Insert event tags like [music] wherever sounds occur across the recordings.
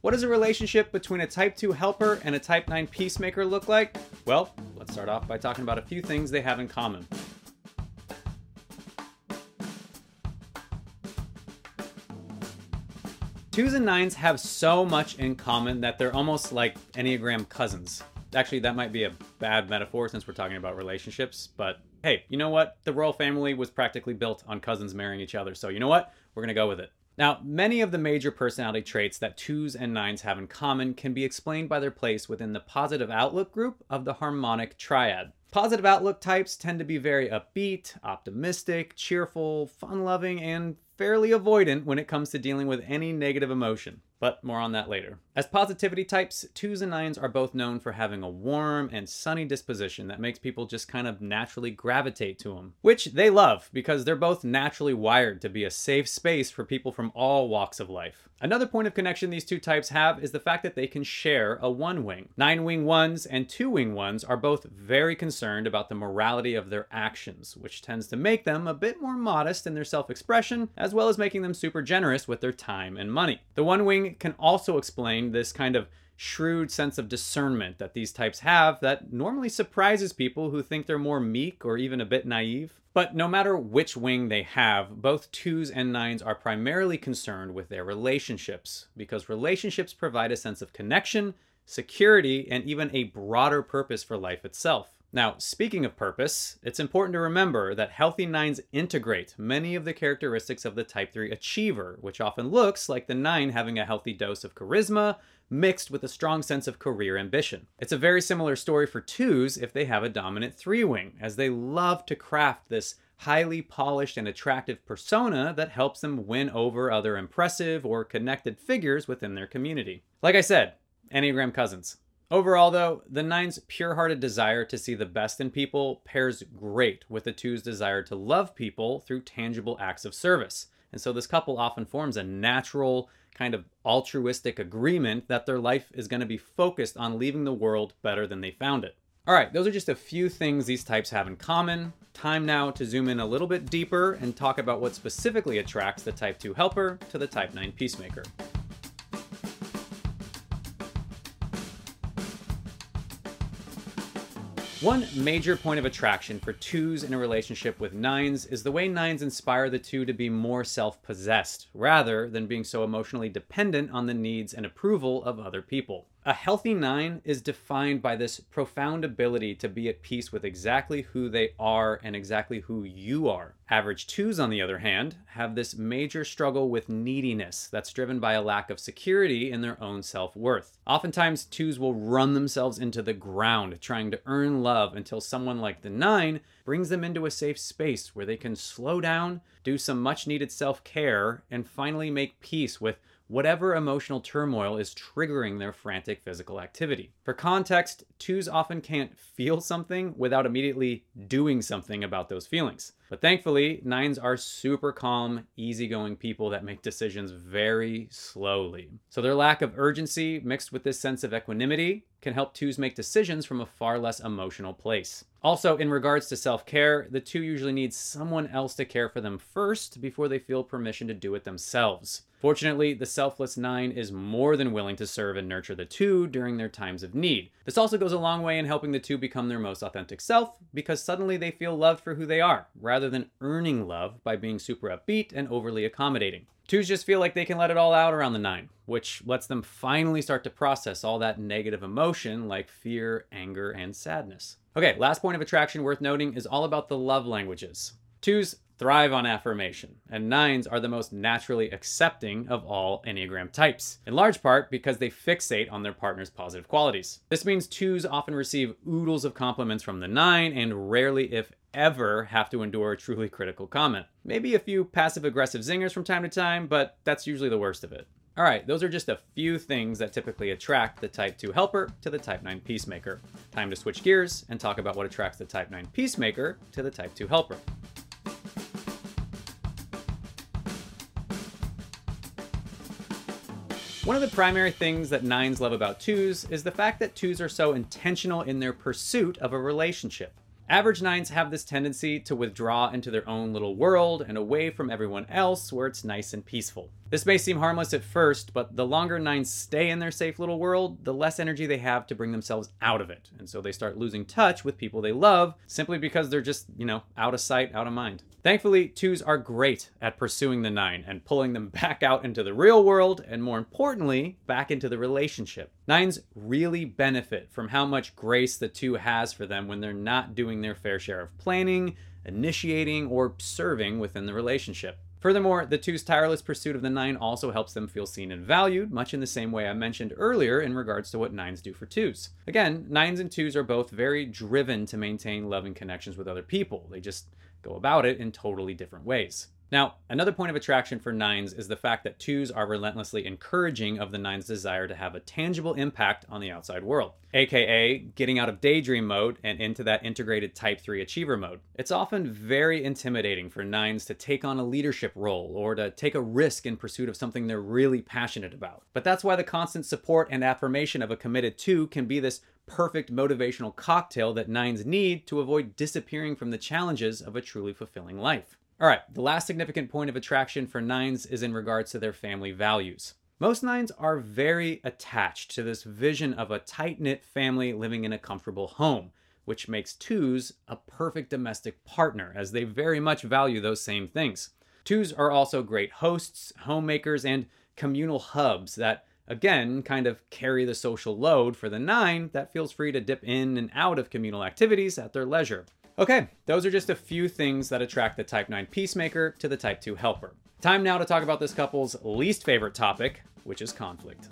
What does a relationship between a Type 2 helper and a Type 9 peacemaker look like? Well, let's start off by talking about a few things they have in common. Twos and nines have so much in common that they're almost like Enneagram cousins. Actually, that might be a bad metaphor since we're talking about relationships, but hey, you know what? The royal family was practically built on cousins marrying each other, so you know what? We're gonna go with it. Now, many of the major personality traits that twos and nines have in common can be explained by their place within the positive outlook group of the harmonic triad. Positive outlook types tend to be very upbeat, optimistic, cheerful, fun loving, and fairly avoidant when it comes to dealing with any negative emotion. But more on that later. As positivity types, twos and nines are both known for having a warm and sunny disposition that makes people just kind of naturally gravitate to them, which they love because they're both naturally wired to be a safe space for people from all walks of life. Another point of connection these two types have is the fact that they can share a one wing. Nine wing ones and two wing ones are both very concerned about the morality of their actions, which tends to make them a bit more modest in their self expression, as well as making them super generous with their time and money. The one wing can also explain this kind of shrewd sense of discernment that these types have that normally surprises people who think they're more meek or even a bit naive. But no matter which wing they have, both twos and nines are primarily concerned with their relationships because relationships provide a sense of connection, security, and even a broader purpose for life itself. Now, speaking of purpose, it's important to remember that healthy nines integrate many of the characteristics of the type 3 achiever, which often looks like the nine having a healthy dose of charisma mixed with a strong sense of career ambition. It's a very similar story for twos if they have a dominant three wing, as they love to craft this highly polished and attractive persona that helps them win over other impressive or connected figures within their community. Like I said, Enneagram cousins. Overall, though, the nine's pure hearted desire to see the best in people pairs great with the two's desire to love people through tangible acts of service. And so this couple often forms a natural, kind of altruistic agreement that their life is going to be focused on leaving the world better than they found it. All right, those are just a few things these types have in common. Time now to zoom in a little bit deeper and talk about what specifically attracts the Type 2 helper to the Type 9 peacemaker. One major point of attraction for twos in a relationship with nines is the way nines inspire the two to be more self possessed, rather than being so emotionally dependent on the needs and approval of other people. A healthy nine is defined by this profound ability to be at peace with exactly who they are and exactly who you are. Average twos, on the other hand, have this major struggle with neediness that's driven by a lack of security in their own self worth. Oftentimes, twos will run themselves into the ground trying to earn love until someone like the nine brings them into a safe space where they can slow down, do some much needed self care, and finally make peace with whatever emotional turmoil is triggering their frantic physical activity. For context, twos often can't feel something without immediately doing something about those feelings. But thankfully, nines are super calm, easygoing people that make decisions very slowly. So their lack of urgency, mixed with this sense of equanimity, can help twos make decisions from a far less emotional place. Also, in regards to self care, the two usually need someone else to care for them first before they feel permission to do it themselves. Fortunately, the selfless nine is more than willing to serve and nurture the two during their times of need. This also goes a long way in helping the two become their most authentic self because suddenly they feel loved for who they are, rather than earning love by being super upbeat and overly accommodating. Twos just feel like they can let it all out around the nine, which lets them finally start to process all that negative emotion like fear, anger, and sadness. Okay, last point of attraction worth noting is all about the love languages. Twos thrive on affirmation, and nines are the most naturally accepting of all Enneagram types, in large part because they fixate on their partner's positive qualities. This means twos often receive oodles of compliments from the nine and rarely, if ever, have to endure a truly [laughs] critical comment. Maybe a few passive aggressive zingers from time to time, but that's usually the worst of it. All right, those are just a few things that typically attract the Type 2 helper to the Type 9 peacemaker. Time to switch gears and talk about what attracts the Type 9 peacemaker to the Type 2 helper. One of the primary things that nines love about twos is the fact that twos are so intentional in their pursuit of a relationship. Average nines have this tendency to withdraw into their own little world and away from everyone else where it's nice and peaceful. This may seem harmless at first, but the longer nines stay in their safe little world, the less energy they have to bring themselves out of it. And so they start losing touch with people they love simply because they're just, you know, out of sight, out of mind. Thankfully, twos are great at pursuing the nine and pulling them [laughs] back out into the real world, and more importantly, back into the relationship. Nines really benefit from how much grace the two has for them when they're not doing their fair share of planning, initiating, or serving within the relationship. Furthermore, the two's tireless pursuit of the nine also helps them feel seen and valued, much in the same way I mentioned earlier in regards to what nines do for twos. Again, nines and twos are both very driven to maintain loving connections with other people. They just go about it in totally different ways. Now, another point of attraction for nines is the fact that twos are relentlessly encouraging of the nine's desire to have a tangible impact on the outside world, aka getting out of daydream mode and into that integrated type 3 achiever mode. It's often very intimidating for nines to take on a leadership role or to take a risk in pursuit of something they're really passionate about. But that's why the constant support and affirmation of a committed two can be this perfect motivational cocktail that nines need to avoid disappearing from the challenges of a truly fulfilling life. All right, the last significant point of attraction for nines is in regards to their family values. Most nines are very attached to this vision of a tight knit family living in a comfortable home, which makes twos a perfect domestic partner, as they very much value those same things. Twos are also great hosts, homemakers, and communal hubs that, again, kind of carry the social load for the nine that feels free to dip in and out of communal activities at their leisure. Okay, those are just a few things that attract the Type 9 Peacemaker to the Type 2 Helper. Time now to talk about this couple's least favorite topic, which is conflict.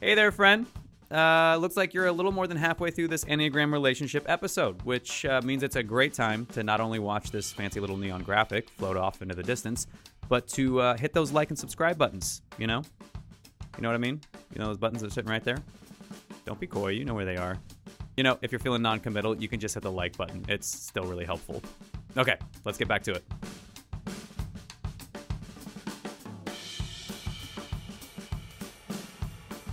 Hey there, friend. Uh, looks like you're a little more than halfway through this Enneagram relationship episode, which uh, means it's a great time to not only watch this fancy little neon graphic float off into the distance, but to uh, hit those like and subscribe buttons. You know? You know what I mean? You know those buttons that are sitting right there? Don't be coy, you know where they are. You know, if you're feeling non committal, you can just hit the like button. It's still really helpful. Okay, let's get back to it.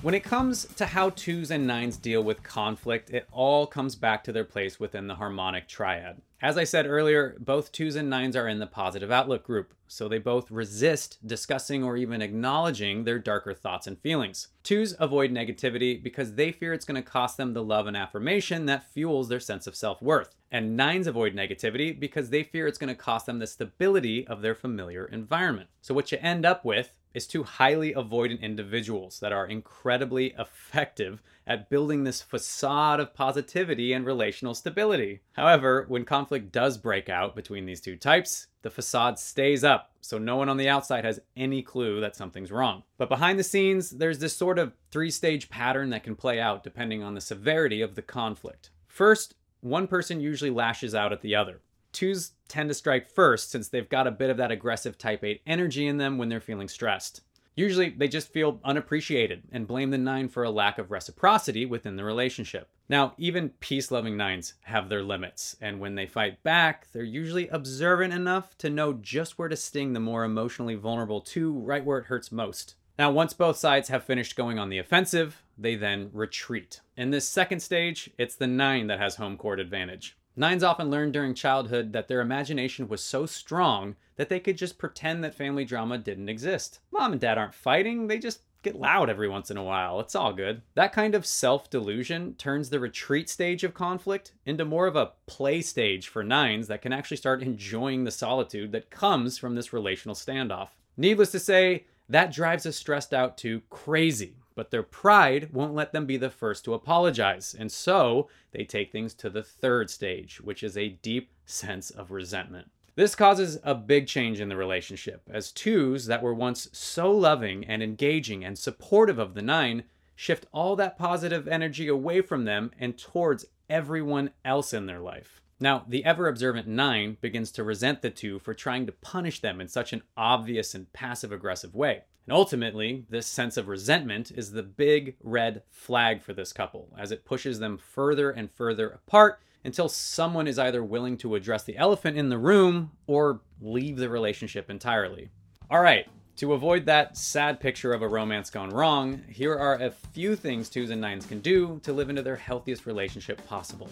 When it comes to how twos and nines deal with conflict, it all comes back to their place within the harmonic triad. As I said earlier, both twos and nines are in the positive outlook group, so they both resist discussing or even acknowledging their darker thoughts and feelings. Twos avoid negativity because they fear it's going to cost them the love and affirmation that fuels their sense of self worth. And nines avoid negativity because they fear it's going to cost them the stability of their familiar environment. So, what you end up with is two highly avoidant individuals that are incredibly effective at building this facade of positivity and relational stability. However, when conflict does break out between these two types, the facade stays up, so no one on the outside has any clue that something's wrong. But behind the scenes, there's this sort of three stage pattern that can play out depending on the severity of the conflict. First, one person usually lashes out at the other. Twos tend to strike first since they've got a bit of that aggressive type 8 energy in them when they're feeling stressed. Usually, they just feel unappreciated and blame the nine for a lack of reciprocity within the relationship. Now, even peace loving nines have their limits, and when they fight back, they're usually observant enough to know just where to sting the more emotionally vulnerable two right where it hurts most. Now, once both sides have finished going on the offensive, they then retreat. In this second stage, it's the nine that has home court advantage. Nines often learned during childhood that their imagination was so strong that they could just pretend that family drama didn't exist. Mom and dad aren't fighting, they just get loud every once in a while. It's all good. That kind of self delusion turns the retreat stage of conflict into more of a play stage for nines that can actually start enjoying the solitude that comes from this relational standoff. Needless two say, that drives a stressed out to crazy but their pride won't let them be the first to apologize. And so they take things to the third stage, which is a deep sense of resentment. This causes a big change in the relationship, as twos that were once so loving and engaging and supportive of the nine shift all that positive energy away from them and towards everyone else in their life. Now, the ever observant nine begins to resent the two for trying to punish them in such an obvious and passive aggressive way. And ultimately, this sense of resentment is the big red flag for this couple as it pushes them further and further apart until someone is either willing to address the elephant in the room or leave the relationship entirely. All right, to avoid that sad picture of a romance gone wrong, here are a few things twos and nines can do to live into their healthiest relationship possible.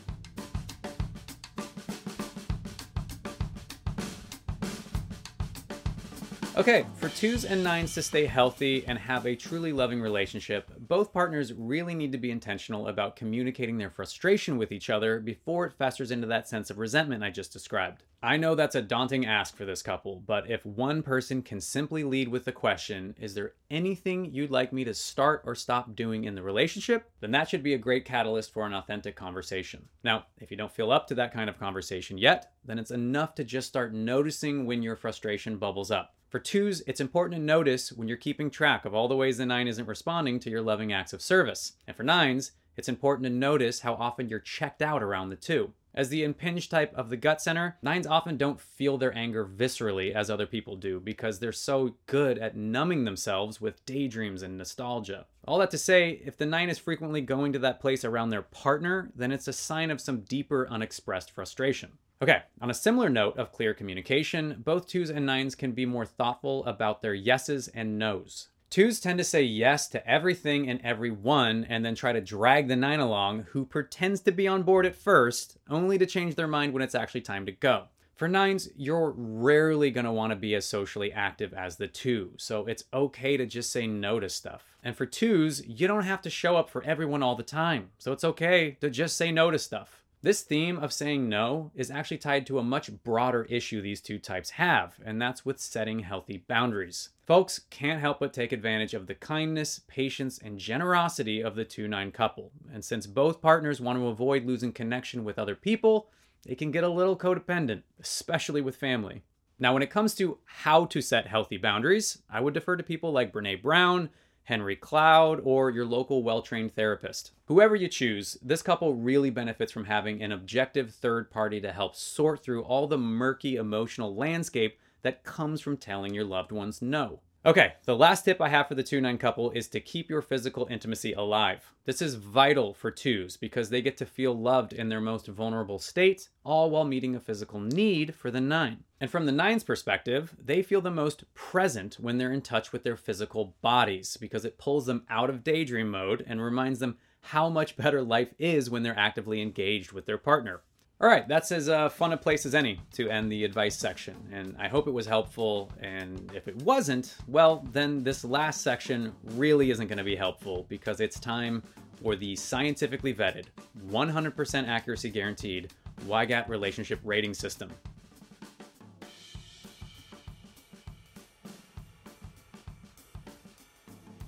Okay, for twos and nines to stay healthy and have a truly loving relationship, both partners really need to be intentional about communicating their frustration with each other before it festers into that sense of resentment I just described. I know that's a daunting ask for this couple, but if one person can simply lead with the question, Is there anything you'd like me to start or stop doing in the relationship? then that should be a great catalyst for an authentic conversation. Now, if you don't feel up to that kind of conversation yet, then it's enough to just start noticing when your frustration bubbles up. For twos, it's important to notice when you're keeping track of all the ways the nine isn't responding to your loving acts of service. And for nines, it's important to notice how often you're checked out around the two. As the impinged type of the gut center, nines often don't feel their anger viscerally as other people do because they're so good at numbing themselves with daydreams and nostalgia. All that to say, if the nine is frequently going to that place around their partner, then it's a sign of some deeper unexpressed frustration. Okay, on a similar note of clear communication, both twos and nines can be more thoughtful about their yeses and nos. Twos tend to say yes to everything and everyone and then try to drag the nine along, who pretends to be on board at first, only to change their mind when it's actually time to go. For nines, you're rarely going to want to be as socially active as the two, so it's okay to just say no to stuff. And for twos, you don't have to show up for everyone all the time, so it's okay to just say no to stuff. This theme of saying no is actually tied to a much broader issue these two types have, and that's with setting healthy boundaries. Folks can't help but take advantage of the kindness, patience, and generosity of the 2 9 couple. And since both partners want to avoid losing connection with other people, they can get a little codependent, especially with family. Now, when it comes to how to set healthy boundaries, I would defer to people like Brene Brown, Henry Cloud, or your local well trained therapist. Whoever you choose, this couple really benefits from having an objective third party to help sort through all the murky emotional landscape that comes from telling your loved ones no. Okay, the last tip I have for the 2 9 couple is to keep your physical intimacy alive. This is vital for twos because they get to feel loved in their most vulnerable state, all while meeting a physical need for the 9. And from the 9's perspective, they feel the most present when they're in touch with their physical bodies because it pulls them out of daydream mode and reminds them how much better life is when they're actively engaged with their partner. All right, that's as uh, fun a place as any to end the advice section, and I hope it was helpful. And if it wasn't, well, then this last section really isn't going to be helpful because it's time for the scientifically vetted, 100% accuracy guaranteed YGAT relationship rating system.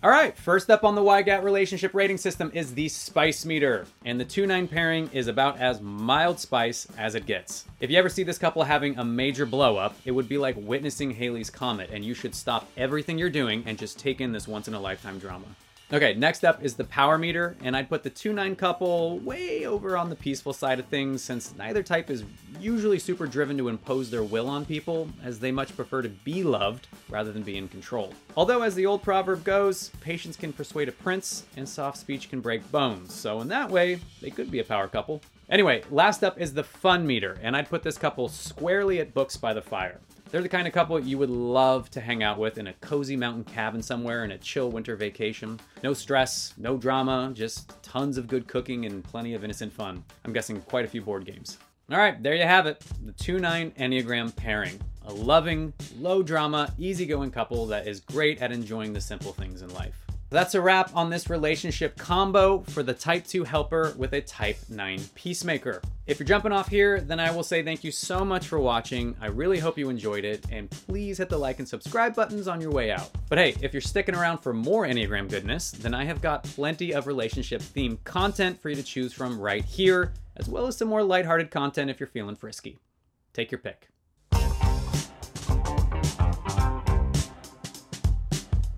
All right, first up on the YGAT relationship rating system is the spice meter, and the 2 9 pairing is about as mild spice as it gets. If you ever see this couple having a major blow up, it would be like witnessing Halley's Comet, and you should stop everything you're doing and just take in this once in a lifetime drama. Okay, next up is the power meter, and I'd put the 2 9 couple way over on the peaceful side of things since neither type is usually super driven to impose their will on people, as they much prefer to be loved rather than be in control. Although, as the old proverb goes, patience can persuade a prince, and soft speech can break bones, so in that way, they could be a power couple. Anyway, last up is the fun meter, and I'd put this couple squarely at books by the fire. They're the kind of couple you would love to hang out with in a cozy mountain cabin somewhere in a chill winter vacation. No stress, no drama, just tons of good cooking and plenty of innocent fun. I'm guessing quite a few board games. All right, there you have it the 2 9 Enneagram pairing. A loving, low drama, easygoing couple that is great at enjoying the simple things in life. That's a wrap on this relationship combo for the Type 2 helper with a Type 9 peacemaker. If you're jumping off here, then I will say thank you so much for watching. I really hope you enjoyed it, and please hit the like and subscribe buttons on your way out. But hey, if you're sticking around for more Enneagram goodness, then I have got plenty of relationship themed content for you to choose from right here, as well as some more lighthearted content if you're feeling frisky. Take your pick.